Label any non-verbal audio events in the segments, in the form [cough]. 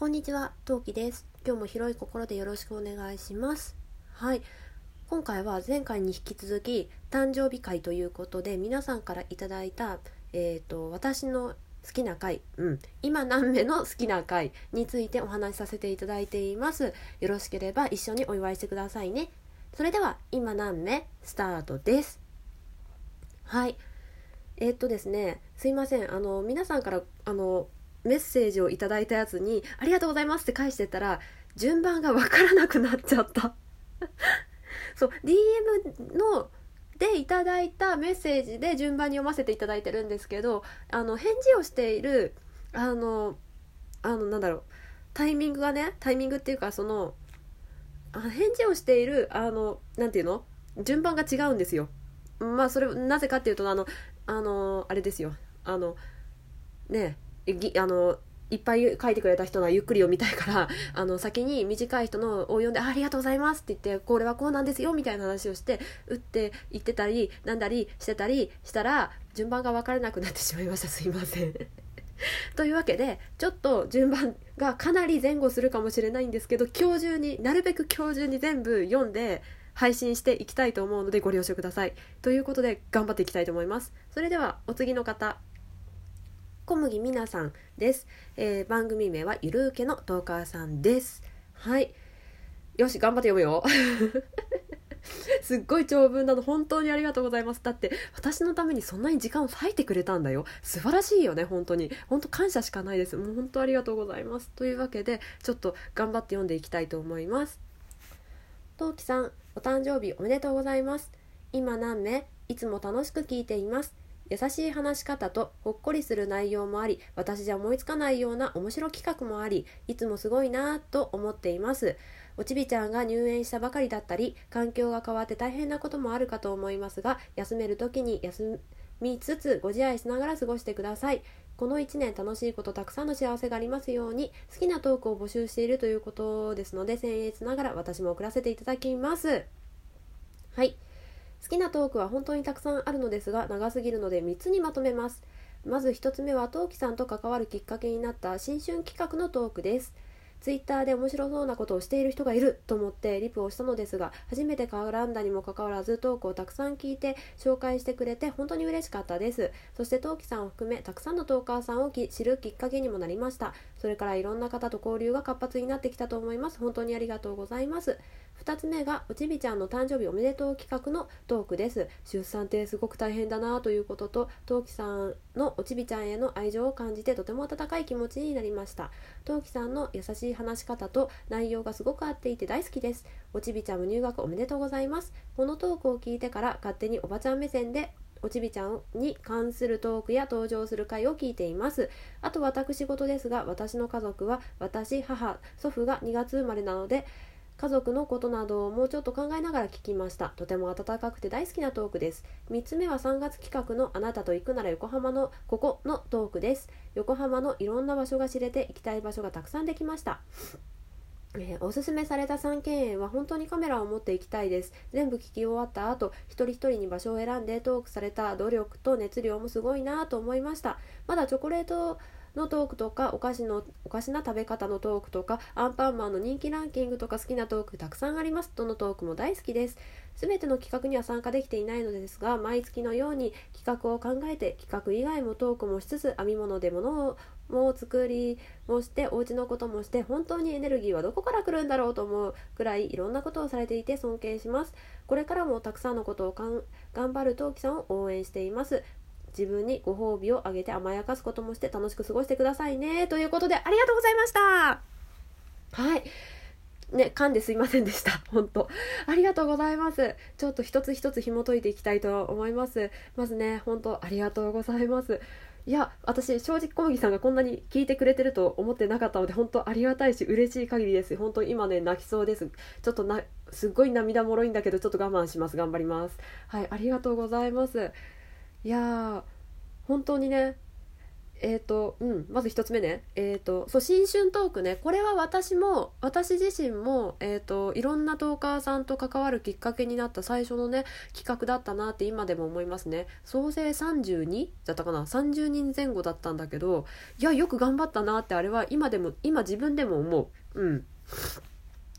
こんにちは、トウキです。今日も広い心でよろしくお願いします。はい。今回は前回に引き続き誕生日会ということで皆さんからいただいた、えー、と私の好きな回、うん、今何目の好きな回についてお話しさせていただいています。よろしければ一緒にお祝いしてくださいね。それでは今何目スタートです。はい。えーっとですね、すいません。あの皆さんからあのメッセージをいただいたやつに「ありがとうございます」って返してたら順番が分からなくなっちゃった。[laughs] そう DM のでいただいたメッセージで順番に読ませていただいてるんですけどあの返事をしているあのあのなんだろうタイミングがねタイミングっていうかその返事をしているあのなんていうの？順番が違うんですよ。まあそれなぜかっていうとあのあのあれですよ。あのねえぎあのいっぱい書いてくれた人がゆっくり読みたいから [laughs] あの先に短い人のを読んであ「りがとうございます」って言って「これはこうなんですよ」みたいな話をして打って言ってたりなんだりしてたりしたら順番が分からなくなってしまいました [laughs] すいません。[laughs] というわけでちょっと順番がかなり前後するかもしれないんですけど今日中になるべく今日中に全部読んで配信していきたいと思うのでご了承ください。ということで頑張っていきたいと思います。それではお次の方小麦みなさんです、えー番組名はゆるうけのトーカーさんです。はい。よし頑張って読むよ。[laughs] すっごい長文なの本当にありがとうございます。だって私のためにそんなに時間を割いてくれたんだよ。素晴らしいよね本当に。本当感謝しかないです。もう本当ありがとうございます。というわけでちょっと頑張って読んでいきたいと思います。トウキさんお誕生日おめでとうございます。今何名？いつも楽しく聞いています。優しい話し方とほっこりする内容もあり私じゃ思いつかないような面白企画もありいつもすごいなぁと思っています。おちびちゃんが入園したばかりだったり環境が変わって大変なこともあるかと思いますが休める時に休みつつご自愛しながら過ごしてください。この1年楽しいことたくさんの幸せがありますように好きなトークを募集しているということですので僭越ながら私も送らせていただきます。はい。好きなトークは本当にたくさんあるのですが長すぎるので3つにまとめます。まず1つ目はトウキさんと関わるきっかけになった新春企画のトークです。ツイッターで面白そうなことをしている人がいると思ってリプをしたのですが初めて絡んだにもかかわらずトークをたくさん聞いて紹介してくれて本当に嬉しかったです。そしてトウキさんを含めたくさんのトーカーさんを知るきっかけにもなりました。それからいろんな方と交流が活発になってきたと思います。本当にありがとうございます。2つ目がおちびちゃんの誕生日おめでとう企画のトークです。出産ってすごく大変だなということとトウキさんのおちびちゃんへの愛情を感じてとても温かい気持ちになりました。トウキさんの優しい話し方と内容がすごく合っていて大好きです。おちびちゃんも入学おめでとうございます。このトークを聞いてから勝手におばちゃん目線でおちびちゃんに関するトークや登場する回を聞いています。あと私事ですが私の家族は私母祖父が2月生まれなので家族のことなどをもうちょっと考えながら聞きました。とても温かくて大好きなトークです。3つ目は3月企画のあなたと行くなら横浜のここのトークです。横浜のいろんな場所が知れて行きたい場所がたくさんできました。えーおすすめされた3軒園は本当にカメラを持っていきたいです。全部聞き終わった後一人一人に場所を選んでトークされた。努力と熱量もすごいなと思いました。まだチョコレートのトークとかお菓子のおかしな食べ方のトークとかアンパンマンの人気ランキングとか好きなトークたくさんあります。どのトークも大好きです。全ての企画には参加できていないのですが毎月のように企画を考えて企画以外もトークもしつつ編み物で物をも作りもしてお家のこともして本当にエネルギーはどこから来るんだろうと思うくらいいろんなことをされていて尊敬しますこれからもたくさんのことをかん頑張るトウキさんを応援しています自分にご褒美をあげて甘やかすこともして楽しく過ごしてくださいねということでありがとうございましたはいね、噛んですいませんでした。[laughs] 本当ありがとうございます。ちょっと一つ一つ紐解いていきたいと思います。まずね、本当ありがとうございます。いや、私、正直小麦さんがこんなに聞いてくれてると思ってなかったので、本当ありがたいし、嬉しい限りです。本当今ね、泣きそうです。ちょっとな、すっごい涙もろいんだけど、ちょっと我慢します。頑張ります。はい、ありがとうございます。いやー、本当にね、えーとうん、まず1つ目ね、えーと、そう新春トークね。これは私も私自身も、えーと、いろんなトーカーさんと関わるきっかけになった最初のね企画だったなって今でも思いますね。総勢 32? だったかな？30人前後だったんだけどいやよく頑張ったなってあれは今でも今自分でも思う。うん。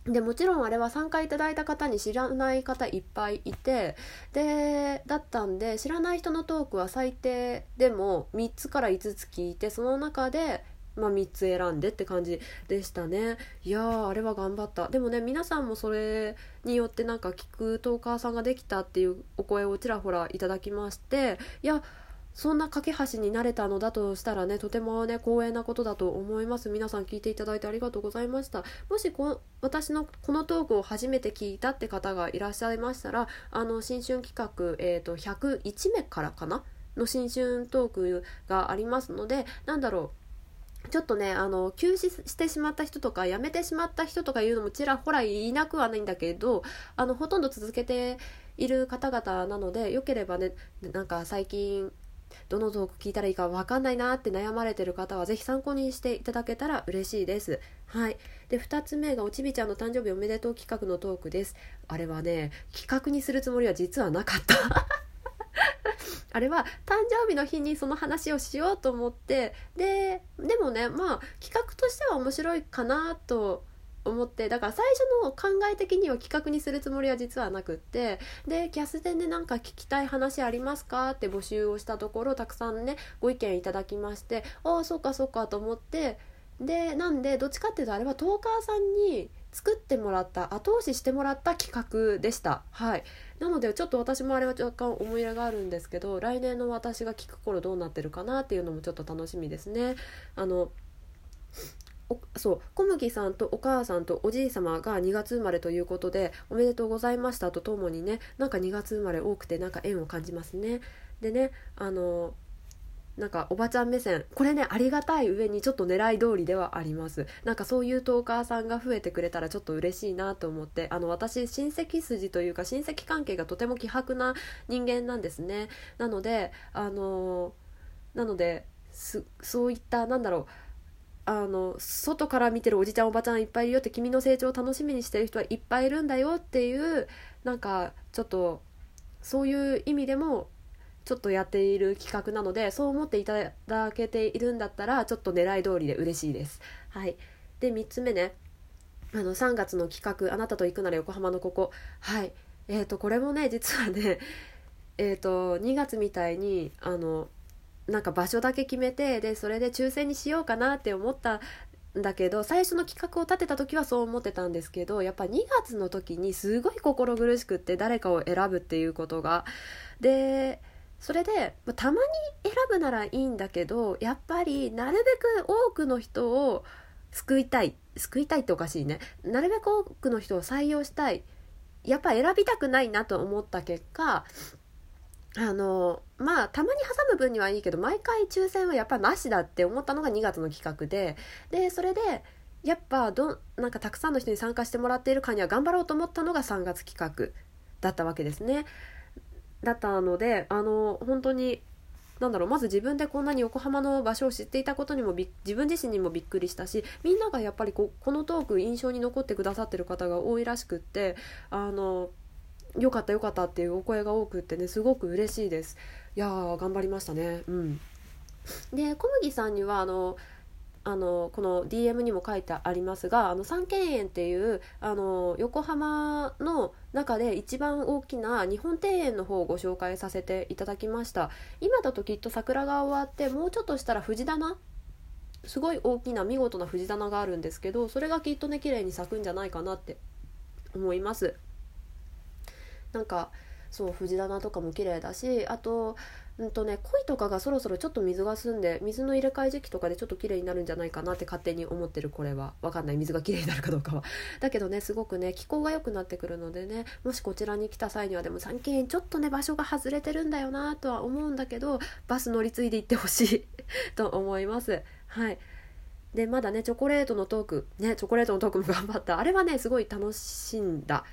でもちろんあれは参加いただいた方に知らない方いっぱいいてでだったんで知らない人のトークは最低でも3つから5つ聞いてその中で、まあ、3つ選んでって感じでしたね。いやあれは頑張った。でもね皆さんもそれによってなんか聞くトーカーさんができたっていうお声をちらほらいただきましていやそんな架け橋になれたのだとしたらねとてもね光栄なことだと思います。皆さん聞いていただいてありがとうございました。もしこ私のこのトークを初めて聞いたって方がいらっしゃいましたらあの新春企画、えーと、101名からかな？の新春トークがありますのでなんだろう。ちょっとねあの休止してしまった人とか辞めてしまった人とかいうのもちらほらいなくはないんだけどあのほとんど続けている方々なのでよければねなんか最近どのトーク聞いたらいいか分かんないなって悩まれてる方は是非参考にしていただけたら嬉しいです。はい。で、2つ目がおちびちゃんの誕生日おめでとう企画のトークです。あれはね、企画にするつもりは実はなかった。[laughs] あれは誕生日の日にその話をしようと思ってででもねまあ企画としては面白いかなと思ってだから最初の考え的には企画にするつもりは実はなくってでキャスでねなんか聞きたい話ありますかって募集をしたところたくさんねご意見いただきましてああそうかそうかと思ってでなんでどっちかっていうとあれはトーカーさんに作ってもらった後押ししてもらった企画でした。はい。なのでちょっと私もあれは若干思い入れがあるんですけど来年の私が聞く頃どうなってるかなっていうのもちょっと楽しみですね。あのそう小麦さんとお母さんとおじい様が2月生まれということでおめでとうございましたとともにねなんか2月生まれ多くてなんか縁を感じますね。でねあのなんかおばちゃん目線これねありがたい上にちょっと狙い通りではあります。なんかそういうトーカーさんが増えてくれたらちょっと嬉しいなと思ってあの私親戚筋というか親戚関係がとても希薄な人間なんですね。なのであのなのでそういったなんだろうあの外から見てるおじちゃんおばちゃんいっぱいいるよって君の成長を楽しみにしてる人はいっぱいいるんだよっていうなんかちょっとそういう意味でもちょっとやっている企画なのでそう思っていただけているんだったらちょっと狙い通りで嬉しいです。はい、で3つ目ね。あの3月の企画「あなたと行くなら横浜のここ」はい。えーとこれもね実はねえーと2月みたいにあのなんか場所だけ決めてでそれで抽選にしようかなって思ったんだけど最初の企画を立てた時はそう思ってたんですけどやっぱ2月の時にすごい心苦しくって誰かを選ぶっていうことが。でそれでたまに選ぶならいいんだけどやっぱりなるべく多くの人を救いたい救いたいっておかしいねなるべく多くの人を採用したいやっぱ選びたくないなと思った結果あのまあたまに挟む分にはいいけど毎回抽選はやっぱなしだって思ったのが2月の企画ででそれでやっぱどなんかたくさんの人に参加してもらっているかには頑張ろうと思ったのが3月企画だったわけですね。だったのであの本当になんだろうまず自分でこんなに横浜の場所を知っていたことにも自分自身にもびっくりしたしみんながやっぱりここのトーク印象に残ってくださってる方が多いらしくってあのよかったよかったっていうお声が多くってねすごく嬉しいです。いやー頑張りましたね。うん。で小麦さんにはあのあのこの DM にも書いてありますがあの三軒園っていうあの横浜の中で一番大きな日本庭園の方をご紹介させていただきました。今だときっと桜が終わってもうちょっとしたら藤棚すごい大きな見事な藤棚があるんですけどそれがきっとね綺麗に咲くんじゃないかなって思います。なんかそう藤棚とかも綺麗だしあとうんとね鯉とかがそろそろちょっと水が澄んで水の入れ替え時期とかでちょっと綺麗になるんじゃないかなって勝手に思ってるこれは。分かんない。水が綺麗になるかどうかは。だけどねすごくね気候が良くなってくるのでねもしこちらに来た際にはでも三軒園ちょっとね場所が外れてるんだよなとは思うんだけどバス乗り継いで行ってほしい [laughs] と思います。はい。でまだねチョコレートのトークねチョコレートのトークも頑張った。あれはねすごい楽しんだ。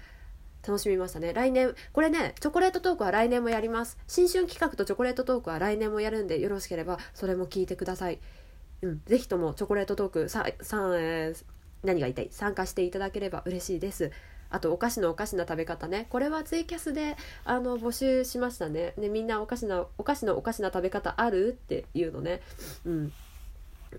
楽しみましたね。来年これねチョコレートトークは来年もやります。新春企画とチョコレートトークは来年もやるんでよろしければそれも聞いてください。うんぜひともチョコレートトークささ、えー、何が言いたい？参加していただければ嬉しいです。あとお菓子のおかしな食べ方ね。これはツイキャスであの募集しましたね。でみんなおかしなお菓子のおかしな食べ方ある？っていうのね。うん。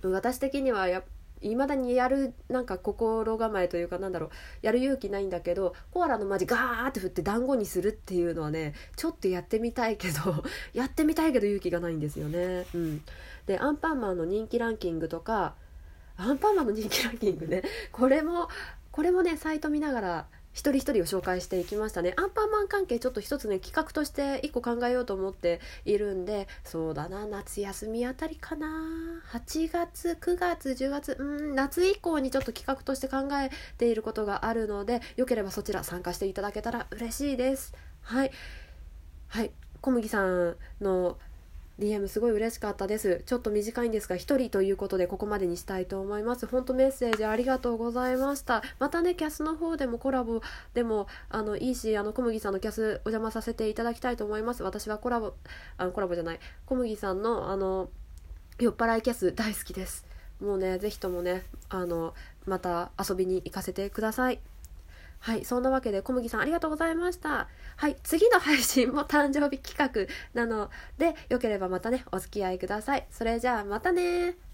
私的にはやいまだにやるなんか心構えというかなんだろうやる勇気ないんだけどコアラのマジガーって振って団子にするっていうのはねちょっとやってみたいけど [laughs] やってみたいけど勇気がないんですよね。うん、でアンパンマンの人気ランキングとかアンパンマンの人気ランキングねこれもこれもねサイト見ながら一人一人を紹介していきましたね。アンパンマン関係ちょっと一つね企画として一個考えようと思っているんでそうだな夏休みあたりかな。8月9月10月うん夏以降にちょっと企画として考えていることがあるのでよければそちら参加していただけたら嬉しいです。はい。はい。小麦さんの DM すごい嬉しかったです。ちょっと短いんですが1人ということでここまでにしたいと思います。本当メッセージありがとうございました。またねキャスの方でもコラボでもあのいいしあの小麦さんのキャスお邪魔させていただきたいと思います。私はコラボあのコラボじゃない。小麦さんのあの酔っ払いキャス大好きです。もうねぜひともねあのまた遊びに行かせてください。はい、そんなわけで小麦さんありがとうございました。はい、次の配信も誕生日企画なので、よければまたね、お付き合いください。それじゃあまたね